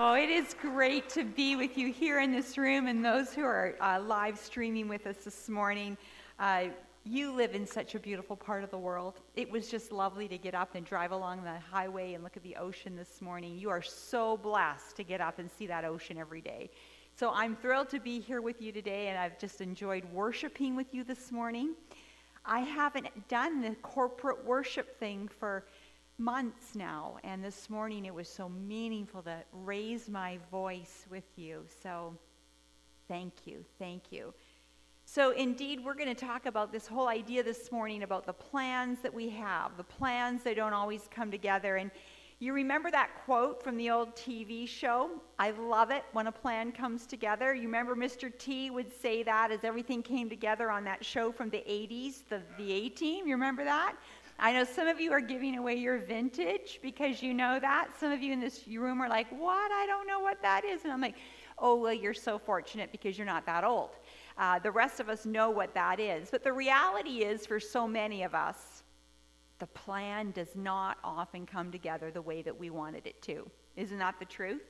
Oh, it is great to be with you here in this room and those who are uh, live streaming with us this morning. Uh, you live in such a beautiful part of the world. It was just lovely to get up and drive along the highway and look at the ocean this morning. You are so blessed to get up and see that ocean every day. So I'm thrilled to be here with you today, and I've just enjoyed worshiping with you this morning. I haven't done the corporate worship thing for months now, and this morning it was so meaningful to raise my voice with you. So, thank you, thank you. So, indeed, we're going to talk about this whole idea this morning about the plans that we have, the plans that don't always come together. And you remember that quote from the old TV show? I love it when a plan comes together. You remember Mr. T would say that as everything came together on that show from the 80s, the, the A Team. You remember that? I know some of you are giving away your vintage because you know that. Some of you in this room are like, What? I don't know what that is. And I'm like, Oh, well, you're so fortunate because you're not that old. Uh, the rest of us know what that is. But the reality is, for so many of us, the plan does not often come together the way that we wanted it to. Isn't that the truth?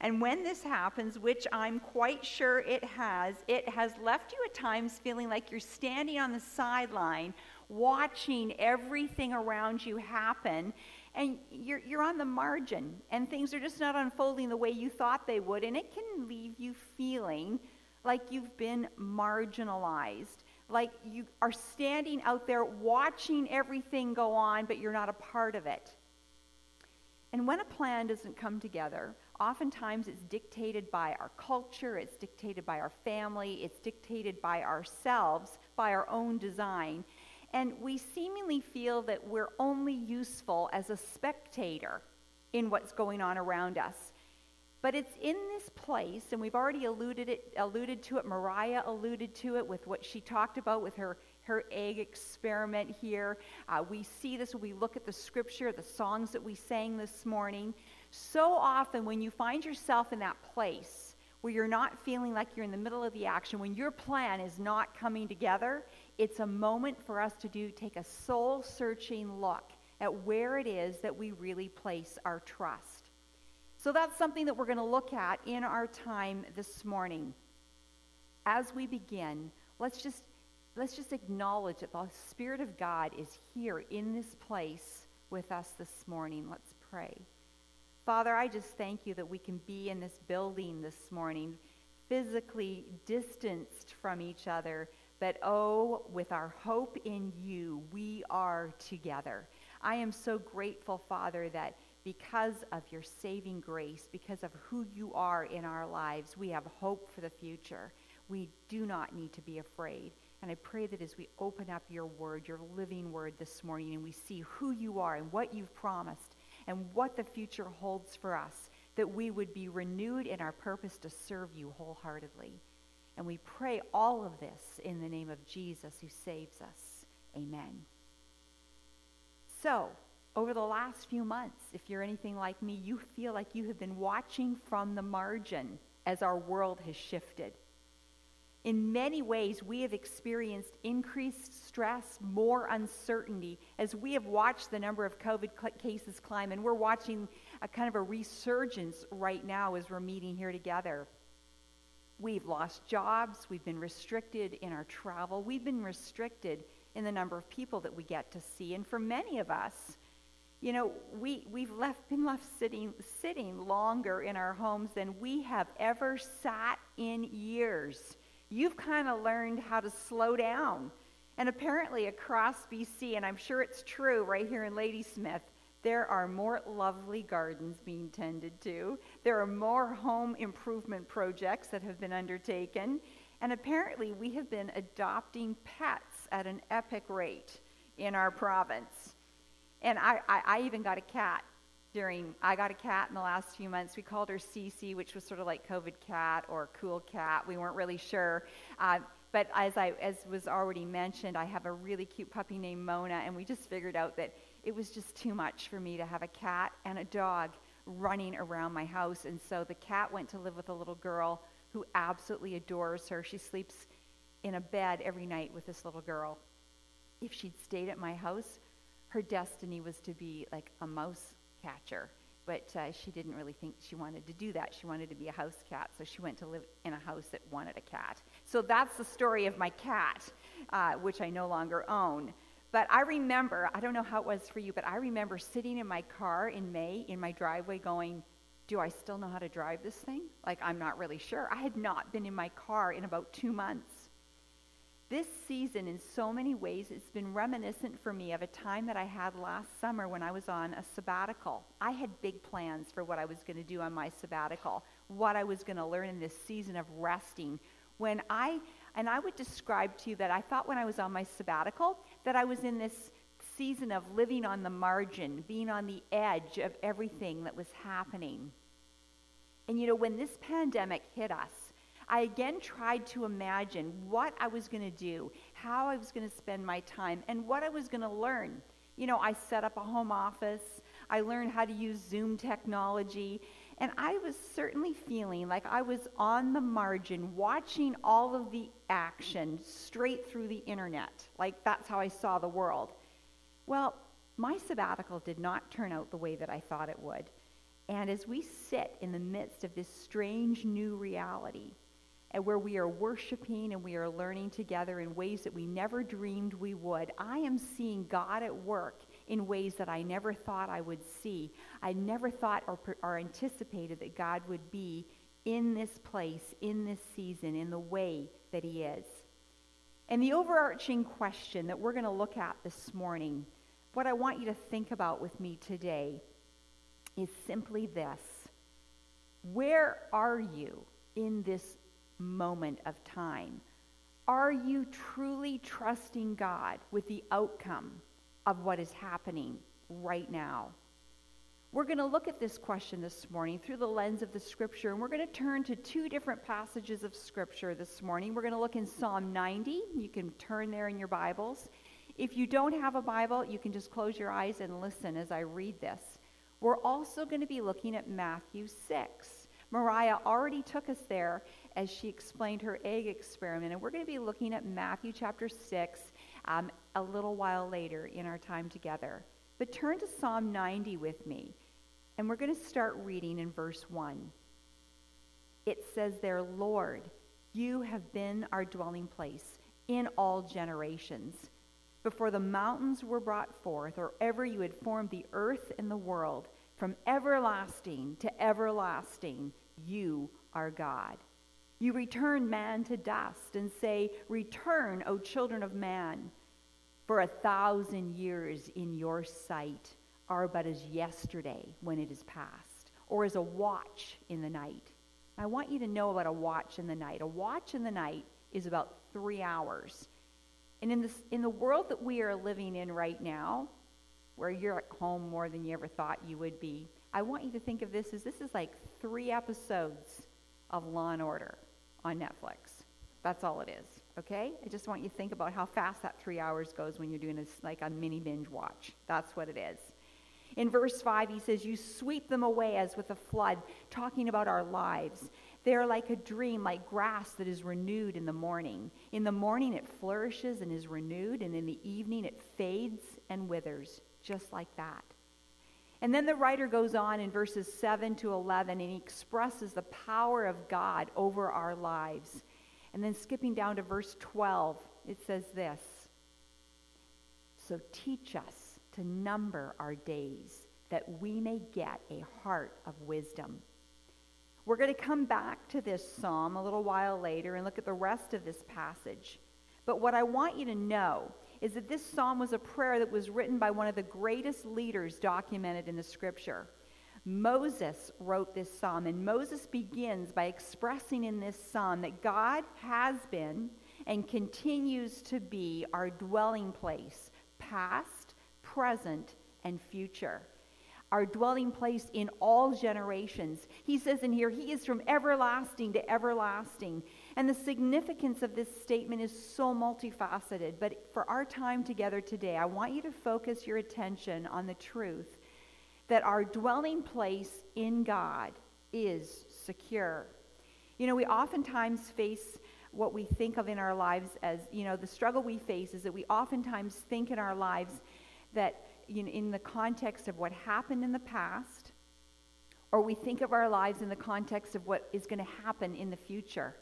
And when this happens, which I'm quite sure it has, it has left you at times feeling like you're standing on the sideline watching everything around you happen and you're, you're on the margin and things are just not unfolding the way you thought they would and it can leave you feeling like you've been marginalized like you are standing out there watching everything go on but you're not a part of it. And when a plan doesn't come together oftentimes it's dictated by our culture it's dictated by our family it's dictated by ourselves by our own design and we seemingly feel that we're only useful as a spectator in what's going on around us. But it's in this place, and we've already alluded, it, alluded to it, Mariah alluded to it with what she talked about with her, her egg experiment here. Uh, we see this when we look at the scripture, the songs that we sang this morning. So often, when you find yourself in that place where you're not feeling like you're in the middle of the action, when your plan is not coming together, it's a moment for us to do take a soul searching look at where it is that we really place our trust. So that's something that we're going to look at in our time this morning. As we begin, let's just let's just acknowledge that the spirit of God is here in this place with us this morning. Let's pray. Father, I just thank you that we can be in this building this morning, physically distanced from each other but oh, with our hope in you, we are together. I am so grateful, Father, that because of your saving grace, because of who you are in our lives, we have hope for the future. We do not need to be afraid. And I pray that as we open up your word, your living word this morning, and we see who you are and what you've promised and what the future holds for us, that we would be renewed in our purpose to serve you wholeheartedly. And we pray all of this in the name of Jesus who saves us. Amen. So, over the last few months, if you're anything like me, you feel like you have been watching from the margin as our world has shifted. In many ways, we have experienced increased stress, more uncertainty, as we have watched the number of COVID cases climb, and we're watching a kind of a resurgence right now as we're meeting here together. We've lost jobs. We've been restricted in our travel. We've been restricted in the number of people that we get to see. And for many of us, you know, we, we've left, been left sitting, sitting longer in our homes than we have ever sat in years. You've kind of learned how to slow down. And apparently, across BC, and I'm sure it's true right here in Ladysmith, there are more lovely gardens being tended to. There are more home improvement projects that have been undertaken. And apparently, we have been adopting pets at an epic rate in our province. And I, I, I even got a cat during, I got a cat in the last few months. We called her Cece, which was sort of like COVID cat or cool cat. We weren't really sure. Uh, but as, I, as was already mentioned, I have a really cute puppy named Mona, and we just figured out that it was just too much for me to have a cat and a dog running around my house. And so the cat went to live with a little girl who absolutely adores her. She sleeps in a bed every night with this little girl. If she'd stayed at my house, her destiny was to be like a mouse catcher. but uh, she didn't really think she wanted to do that. She wanted to be a house cat, so she went to live in a house that wanted a cat. So that's the story of my cat, uh, which I no longer own. But I remember, I don't know how it was for you, but I remember sitting in my car in May in my driveway going, Do I still know how to drive this thing? Like, I'm not really sure. I had not been in my car in about two months. This season, in so many ways, it's been reminiscent for me of a time that I had last summer when I was on a sabbatical. I had big plans for what I was going to do on my sabbatical, what I was going to learn in this season of resting. When I, and I would describe to you that I thought when I was on my sabbatical that I was in this season of living on the margin, being on the edge of everything that was happening. And you know, when this pandemic hit us, I again tried to imagine what I was going to do, how I was going to spend my time, and what I was going to learn. You know, I set up a home office, I learned how to use Zoom technology, and I was certainly feeling like I was on the margin watching all of the action straight through the internet. Like that's how I saw the world. Well, my sabbatical did not turn out the way that I thought it would. And as we sit in the midst of this strange new reality, and where we are worshiping and we are learning together in ways that we never dreamed we would. I am seeing God at work in ways that I never thought I would see. I never thought or, or anticipated that God would be in this place, in this season, in the way that He is. And the overarching question that we're going to look at this morning, what I want you to think about with me today, is simply this Where are you in this moment of time? Are you truly trusting God with the outcome of what is happening right now? We're going to look at this question this morning through the lens of the scripture, and we're going to turn to two different passages of scripture this morning. We're going to look in Psalm 90. You can turn there in your Bibles. If you don't have a Bible, you can just close your eyes and listen as I read this. We're also going to be looking at Matthew 6. Mariah already took us there as she explained her egg experiment. And we're going to be looking at Matthew chapter 6 um, a little while later in our time together. But turn to Psalm 90 with me, and we're going to start reading in verse 1. It says there, Lord, you have been our dwelling place in all generations. Before the mountains were brought forth, or ever you had formed the earth and the world, from everlasting to everlasting, you are God. You return man to dust and say, Return, O children of man. For a thousand years in your sight are but as yesterday when it is past, or as a watch in the night. I want you to know about a watch in the night. A watch in the night is about three hours. And in, this, in the world that we are living in right now, where you're at home more than you ever thought you would be, I want you to think of this as this is like three episodes of Law and Order on Netflix. That's all it is. Okay? I just want you to think about how fast that three hours goes when you're doing this like a mini binge watch. That's what it is. In verse 5, he says, You sweep them away as with a flood, talking about our lives. They are like a dream, like grass that is renewed in the morning. In the morning it flourishes and is renewed, and in the evening it fades and withers, just like that. And then the writer goes on in verses 7 to 11 and he expresses the power of God over our lives. And then skipping down to verse 12, it says this So teach us to number our days that we may get a heart of wisdom. We're going to come back to this psalm a little while later and look at the rest of this passage. But what I want you to know is that this psalm was a prayer that was written by one of the greatest leaders documented in the scripture. Moses wrote this psalm, and Moses begins by expressing in this psalm that God has been and continues to be our dwelling place, past, present, and future our dwelling place in all generations. He says in here, He is from everlasting to everlasting. And the significance of this statement is so multifaceted. But for our time together today, I want you to focus your attention on the truth that our dwelling place in God is secure. You know, we oftentimes face what we think of in our lives as, you know, the struggle we face is that we oftentimes think in our lives that you know, in the context of what happened in the past or we think of our lives in the context of what is going to happen in the future.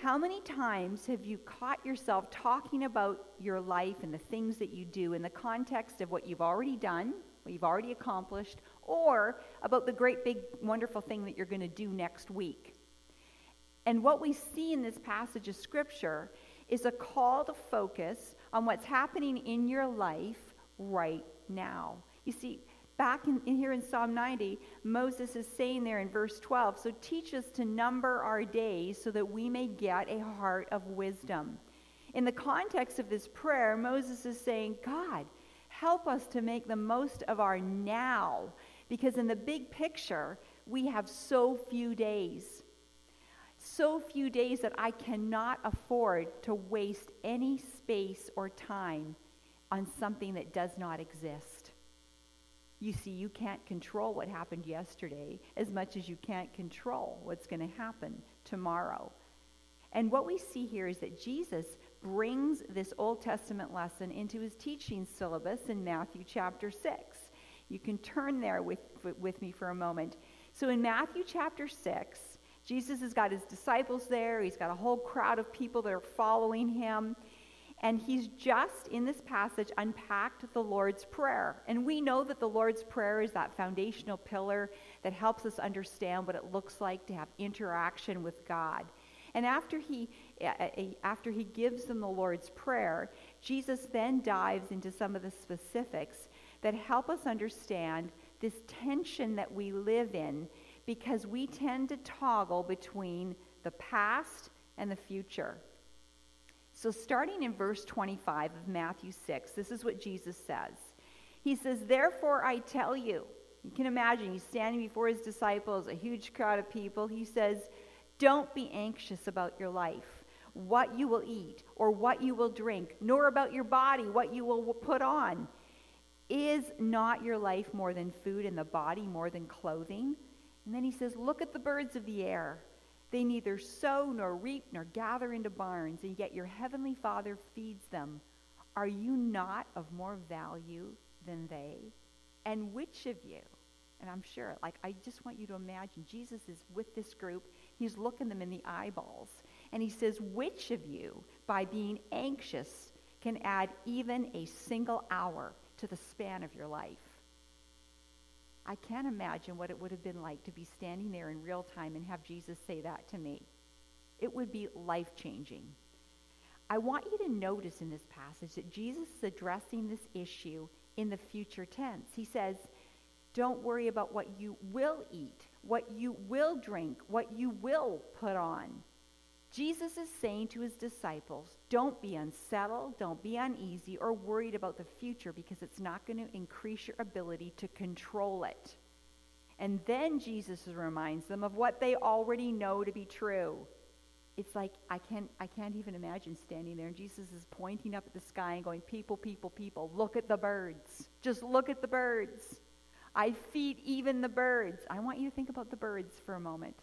How many times have you caught yourself talking about your life and the things that you do in the context of what you've already done, what you've already accomplished, or about the great big wonderful thing that you're going to do next week? And what we see in this passage of scripture is a call to focus on what's happening in your life right now. You see, back in, in, here in Psalm 90, Moses is saying there in verse 12, so teach us to number our days so that we may get a heart of wisdom. In the context of this prayer, Moses is saying, God, help us to make the most of our now, because in the big picture, we have so few days. So few days that I cannot afford to waste any space or time on something that does not exist. You see, you can't control what happened yesterday as much as you can't control what's going to happen tomorrow. And what we see here is that Jesus brings this Old Testament lesson into his teaching syllabus in Matthew chapter 6. You can turn there with, with me for a moment. So in Matthew chapter 6, Jesus has got his disciples there, he's got a whole crowd of people that are following him. And he's just, in this passage, unpacked the Lord's Prayer. And we know that the Lord's Prayer is that foundational pillar that helps us understand what it looks like to have interaction with God. And after he, after he gives them the Lord's Prayer, Jesus then dives into some of the specifics that help us understand this tension that we live in because we tend to toggle between the past and the future. So, starting in verse 25 of Matthew 6, this is what Jesus says. He says, Therefore I tell you, you can imagine he's standing before his disciples, a huge crowd of people. He says, Don't be anxious about your life, what you will eat, or what you will drink, nor about your body, what you will put on. Is not your life more than food, and the body more than clothing? And then he says, Look at the birds of the air. They neither sow nor reap nor gather into barns, and yet your heavenly Father feeds them. Are you not of more value than they? And which of you, and I'm sure, like, I just want you to imagine Jesus is with this group. He's looking them in the eyeballs. And he says, Which of you, by being anxious, can add even a single hour to the span of your life? I can't imagine what it would have been like to be standing there in real time and have Jesus say that to me. It would be life changing. I want you to notice in this passage that Jesus is addressing this issue in the future tense. He says, Don't worry about what you will eat, what you will drink, what you will put on. Jesus is saying to his disciples, don't be unsettled, don't be uneasy or worried about the future because it's not going to increase your ability to control it. And then Jesus reminds them of what they already know to be true. It's like I can't I can't even imagine standing there and Jesus is pointing up at the sky and going, People, people, people, look at the birds. Just look at the birds. I feed even the birds. I want you to think about the birds for a moment.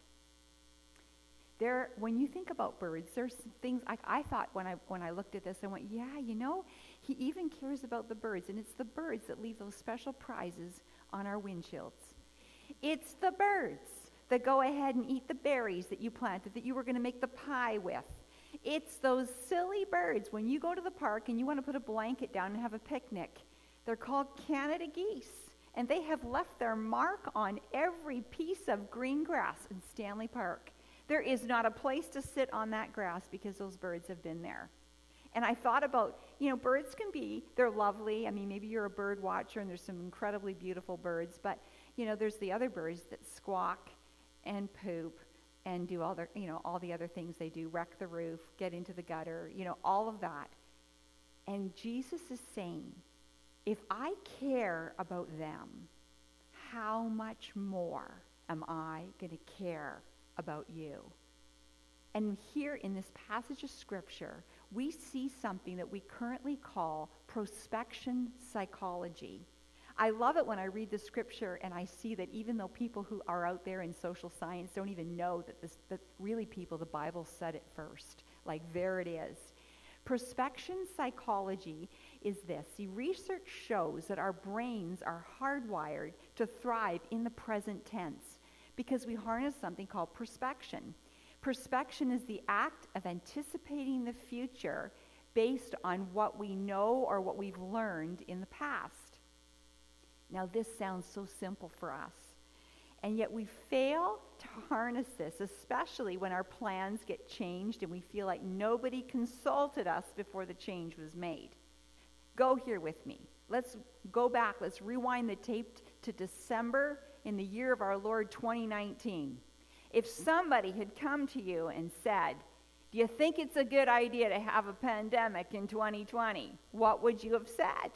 There, when you think about birds, there's things I, I thought when I when I looked at this, I went, yeah, you know, he even cares about the birds, and it's the birds that leave those special prizes on our windshields. It's the birds that go ahead and eat the berries that you planted that you were going to make the pie with. It's those silly birds when you go to the park and you want to put a blanket down and have a picnic. They're called Canada geese, and they have left their mark on every piece of green grass in Stanley Park. There is not a place to sit on that grass because those birds have been there. And I thought about, you know, birds can be, they're lovely. I mean, maybe you're a bird watcher and there's some incredibly beautiful birds, but, you know, there's the other birds that squawk and poop and do all their, you know, all the other things they do, wreck the roof, get into the gutter, you know, all of that. And Jesus is saying, if I care about them, how much more am I going to care about you. And here in this passage of Scripture, we see something that we currently call prospection psychology. I love it when I read the scripture and I see that even though people who are out there in social science don't even know that this that really people the Bible said it first. Like there it is. Prospection psychology is this. See, research shows that our brains are hardwired to thrive in the present tense because we harness something called perspection. Perspection is the act of anticipating the future based on what we know or what we've learned in the past. Now, this sounds so simple for us. And yet we fail to harness this, especially when our plans get changed and we feel like nobody consulted us before the change was made. Go here with me. Let's go back. Let's rewind the tape to December in the year of our Lord 2019. If somebody had come to you and said, Do you think it's a good idea to have a pandemic in 2020? What would you have said?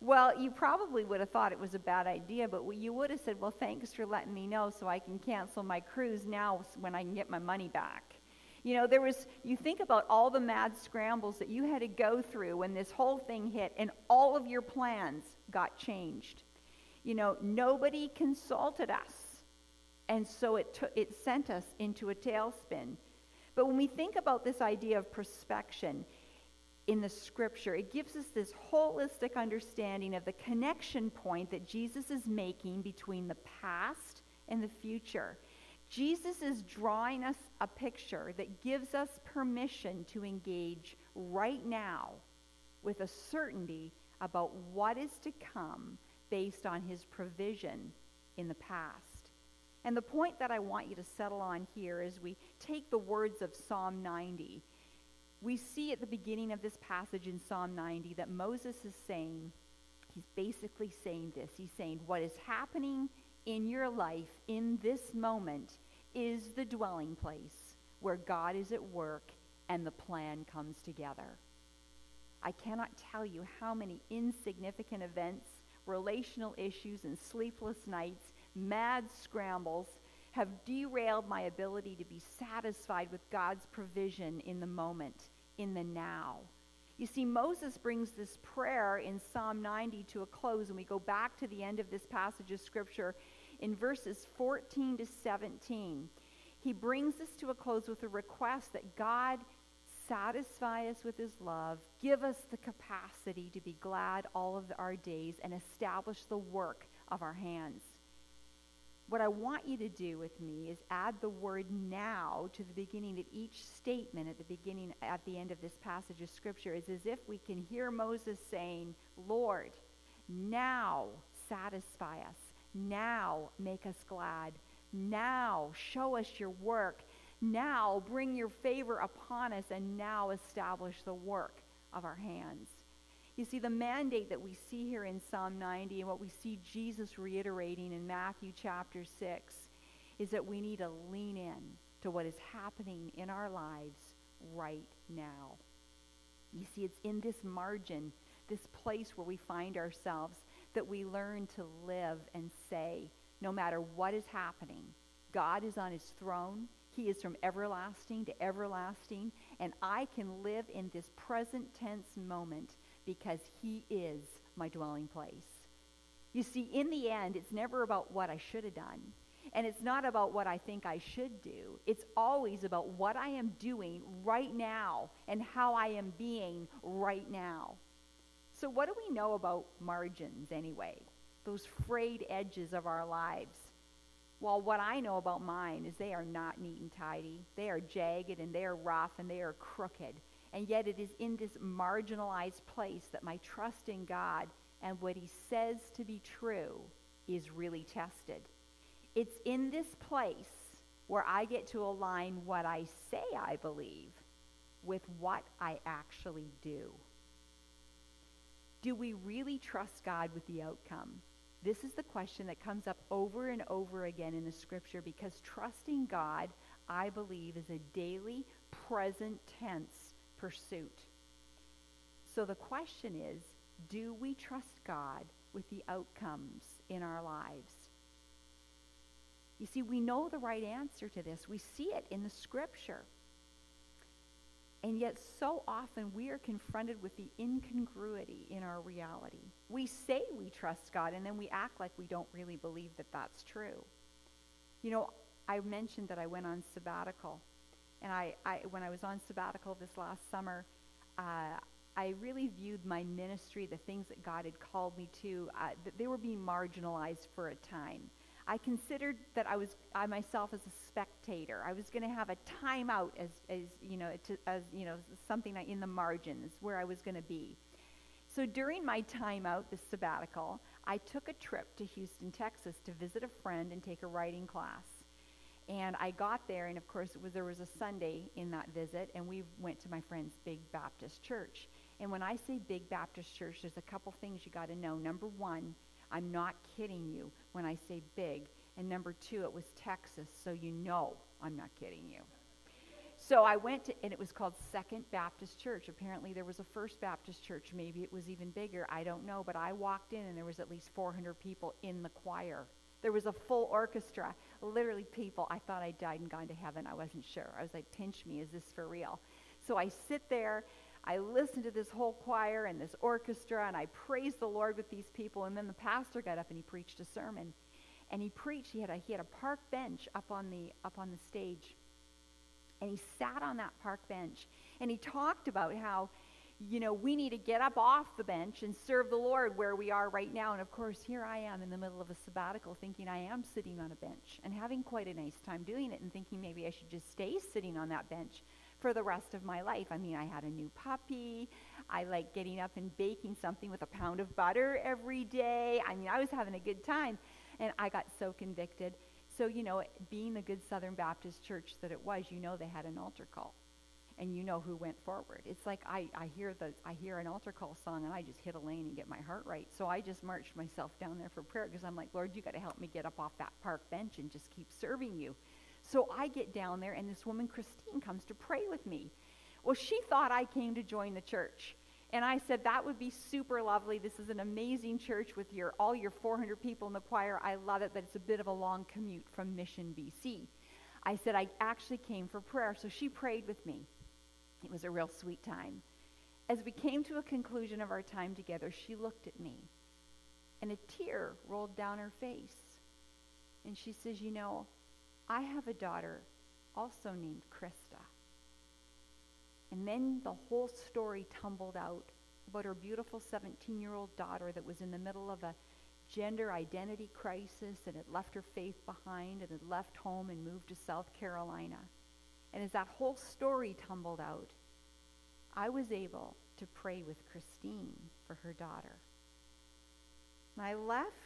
Well, you probably would have thought it was a bad idea, but you would have said, Well, thanks for letting me know so I can cancel my cruise now when I can get my money back. You know, there was, you think about all the mad scrambles that you had to go through when this whole thing hit, and all of your plans got changed. You know, nobody consulted us. And so it, t- it sent us into a tailspin. But when we think about this idea of perspection, in the scripture. It gives us this holistic understanding of the connection point that Jesus is making between the past and the future. Jesus is drawing us a picture that gives us permission to engage right now with a certainty about what is to come based on his provision in the past. And the point that I want you to settle on here is we take the words of Psalm 90 we see at the beginning of this passage in Psalm 90 that Moses is saying, he's basically saying this. He's saying, what is happening in your life in this moment is the dwelling place where God is at work and the plan comes together. I cannot tell you how many insignificant events, relational issues, and sleepless nights, mad scrambles have derailed my ability to be satisfied with God's provision in the moment, in the now. You see, Moses brings this prayer in Psalm 90 to a close, and we go back to the end of this passage of Scripture in verses 14 to 17. He brings this to a close with a request that God satisfy us with his love, give us the capacity to be glad all of our days, and establish the work of our hands what I want you to do with me is add the word now to the beginning of each statement at the beginning, at the end of this passage of Scripture. It's as if we can hear Moses saying, Lord, now satisfy us. Now make us glad. Now show us your work. Now bring your favor upon us and now establish the work of our hands. You see, the mandate that we see here in Psalm 90 and what we see Jesus reiterating in Matthew chapter 6 is that we need to lean in to what is happening in our lives right now. You see, it's in this margin, this place where we find ourselves, that we learn to live and say, no matter what is happening, God is on his throne. He is from everlasting to everlasting, and I can live in this present tense moment because he is my dwelling place. You see, in the end, it's never about what I should have done. And it's not about what I think I should do. It's always about what I am doing right now and how I am being right now. So, what do we know about margins anyway? Those frayed edges of our lives. Well, what I know about mine is they are not neat and tidy. They are jagged and they are rough and they are crooked. And yet it is in this marginalized place that my trust in God and what he says to be true is really tested. It's in this place where I get to align what I say I believe with what I actually do. Do we really trust God with the outcome? This is the question that comes up over and over again in the scripture because trusting God, I believe, is a daily, present tense pursuit. So the question is do we trust God with the outcomes in our lives? You see, we know the right answer to this. We see it in the scripture. And yet, so often we are confronted with the incongruity in our reality. We say we trust God, and then we act like we don't really believe that that's true. You know, I mentioned that I went on sabbatical. And I, I, when I was on sabbatical this last summer, uh, I really viewed my ministry, the things that God had called me to, uh, that they were being marginalized for a time. I considered that I was I myself as a spectator. I was going to have a timeout as, as you know to, as you know something in the margins where I was going to be. So during my timeout, this sabbatical, I took a trip to Houston, Texas, to visit a friend and take a writing class. And I got there, and of course, was, there was a Sunday in that visit, and we went to my friend's big Baptist church. And when I say big Baptist church, there's a couple things you got to know. Number one, I'm not kidding you when I say big. And number two, it was Texas, so you know I'm not kidding you. So I went to, and it was called Second Baptist Church. Apparently, there was a First Baptist Church. Maybe it was even bigger. I don't know. But I walked in, and there was at least 400 people in the choir. There was a full orchestra. Literally, people. I thought I'd died and gone to heaven. I wasn't sure. I was like, pinch me. Is this for real? So I sit there. I listened to this whole choir and this orchestra, and I praised the Lord with these people. And then the pastor got up and he preached a sermon. And he preached. He had a, he had a park bench up on the up on the stage. And he sat on that park bench and he talked about how, you know, we need to get up off the bench and serve the Lord where we are right now. And of course, here I am in the middle of a sabbatical thinking I am sitting on a bench and having quite a nice time doing it and thinking maybe I should just stay sitting on that bench for the rest of my life. I mean, I had a new puppy. I like getting up and baking something with a pound of butter every day. I mean, I was having a good time. And I got so convicted. So, you know, being the good Southern Baptist church that it was, you know they had an altar call. And you know who went forward. It's like I, I hear the I hear an altar call song and I just hit a lane and get my heart right. So I just marched myself down there for prayer because I'm like, Lord, you got to help me get up off that park bench and just keep serving you. So I get down there, and this woman, Christine, comes to pray with me. Well, she thought I came to join the church. And I said, that would be super lovely. This is an amazing church with your, all your 400 people in the choir. I love it, but it's a bit of a long commute from Mission, BC. I said, I actually came for prayer. So she prayed with me. It was a real sweet time. As we came to a conclusion of our time together, she looked at me, and a tear rolled down her face. And she says, You know, I have a daughter also named Krista. And then the whole story tumbled out about her beautiful 17 year old daughter that was in the middle of a gender identity crisis and had left her faith behind and had left home and moved to South Carolina. And as that whole story tumbled out, I was able to pray with Christine for her daughter. And I left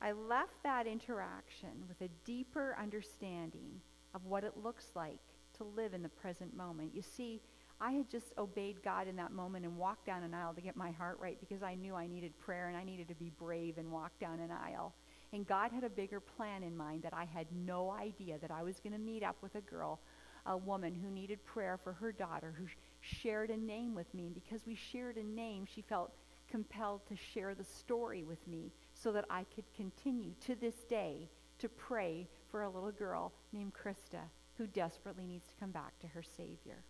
I left that interaction with a deeper understanding of what it looks like to live in the present moment. You see, I had just obeyed God in that moment and walked down an aisle to get my heart right because I knew I needed prayer and I needed to be brave and walk down an aisle. And God had a bigger plan in mind that I had no idea that I was going to meet up with a girl, a woman who needed prayer for her daughter, who shared a name with me. And because we shared a name, she felt compelled to share the story with me so that I could continue to this day to pray for a little girl named Krista who desperately needs to come back to her Savior.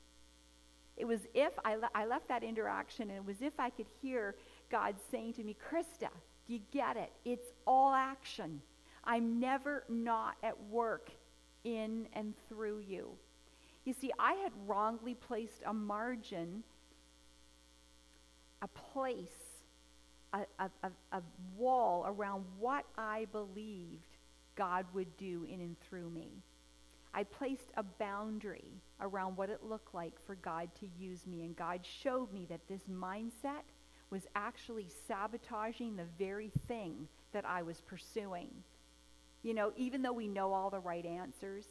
It was if I, le- I left that interaction, and it was if I could hear God saying to me, Krista, do you get it? It's all action. I'm never not at work in and through you. You see, I had wrongly placed a margin, a place a, a, a, wall around what I believed God would do in and through me. I placed a boundary around what it looked like for God to use me, and God showed me that this mindset was actually sabotaging the very thing that I was pursuing. You know, even though we know all the right answers,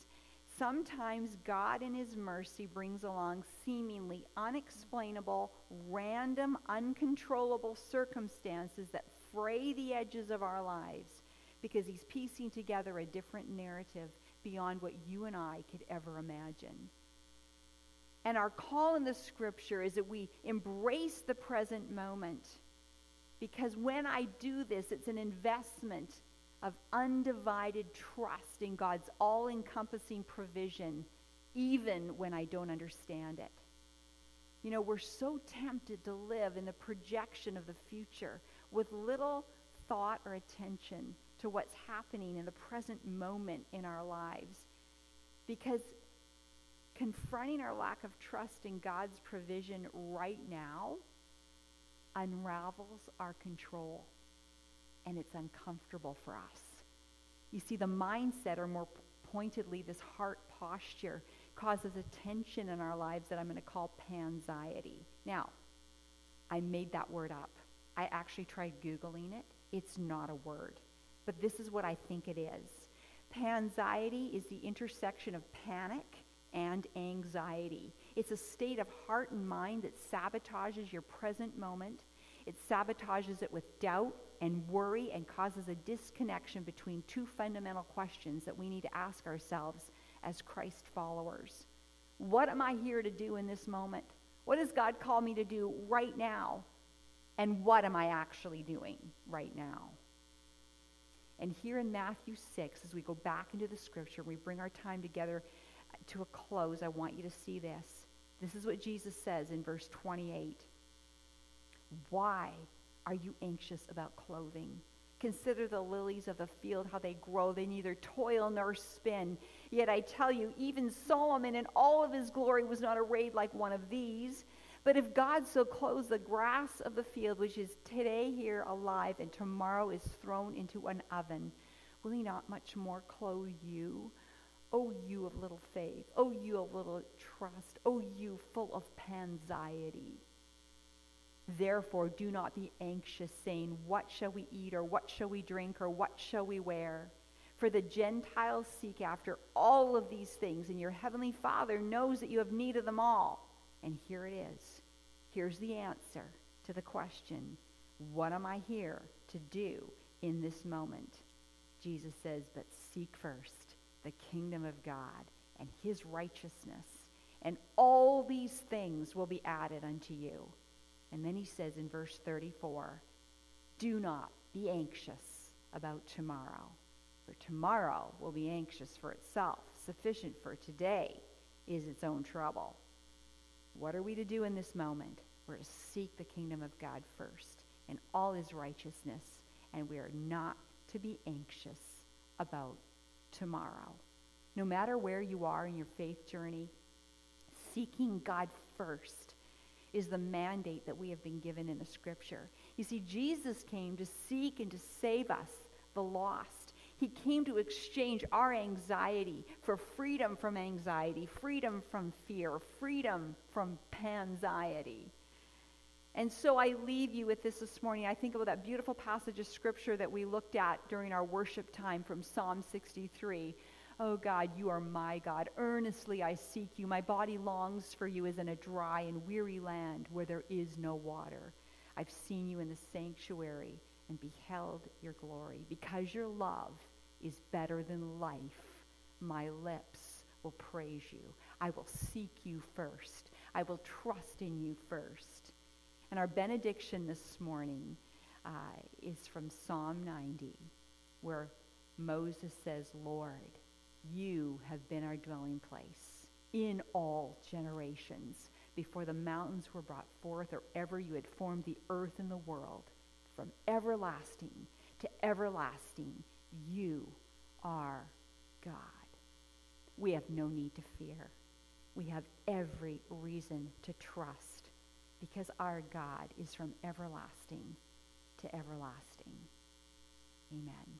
Sometimes God in his mercy brings along seemingly unexplainable, random, uncontrollable circumstances that fray the edges of our lives because he's piecing together a different narrative beyond what you and I could ever imagine. And our call in the scripture is that we embrace the present moment because when I do this, it's an investment of undivided trust in God's all encompassing provision, even when I don't understand it. You know, we're so tempted to live in the projection of the future with little thought or attention to what's happening in the present moment in our lives. Because confronting our lack of trust in God's provision right now unravels our control and it's uncomfortable for us. You see, the mindset, or more pointedly, this heart posture, causes a tension in our lives that I'm going to call panxiety. Now, I made that word up. I actually tried Googling it. It's not a word. But this is what I think it is. Panxiety is the intersection of panic and anxiety. It's a state of heart and mind that sabotages your present moment. It sabotages it with doubt and worry and causes a disconnection between two fundamental questions that we need to ask ourselves as Christ followers. What am I here to do in this moment? What does God call me to do right now? And what am I actually doing right now? And here in Matthew 6, as we go back into the scripture, and we bring our time together to a close, I want you to see this. This is what Jesus says in verse 28. Why are you anxious about clothing? Consider the lilies of the field, how they grow. They neither toil nor spin. Yet I tell you, even Solomon in all of his glory was not arrayed like one of these. But if God so clothes the grass of the field, which is today here alive and tomorrow is thrown into an oven, will he not much more clothe you? O you of little faith, O you of little trust, O you full of panxiety. Therefore, do not be anxious, saying, What shall we eat, or what shall we drink, or what shall we wear? For the Gentiles seek after all of these things, and your heavenly Father knows that you have need of them all. And here it is. Here's the answer to the question What am I here to do in this moment? Jesus says, But seek first the kingdom of God and his righteousness, and all these things will be added unto you. And then he says in verse 34 Do not be anxious about tomorrow, for tomorrow will be anxious for itself. Sufficient for today is its own trouble. What are we to do in this moment? We're to seek the kingdom of God first and all his righteousness, and we are not to be anxious about tomorrow. No matter where you are in your faith journey, seeking God first is the mandate that we have been given in the scripture. You see, Jesus came to seek and to save us, the lost. He came to exchange our anxiety for freedom from anxiety, freedom from fear, freedom from panxiety. And so I leave you with this this morning. I think about that beautiful passage of scripture that we looked at during our worship time from Psalm 63 Oh God, you are my God. Earnestly I seek you. My body longs for you as in a dry and weary land where there is no water. I've seen you in the sanctuary and beheld your glory. Because your love is better than life, my lips will praise you. I will seek you first. I will trust in you first. And our benediction this morning uh, is from Psalm 90, where Moses says, Lord, you have been our dwelling place in all generations. Before the mountains were brought forth, or ever you had formed the earth and the world, from everlasting to everlasting, you are God. We have no need to fear. We have every reason to trust because our God is from everlasting to everlasting. Amen.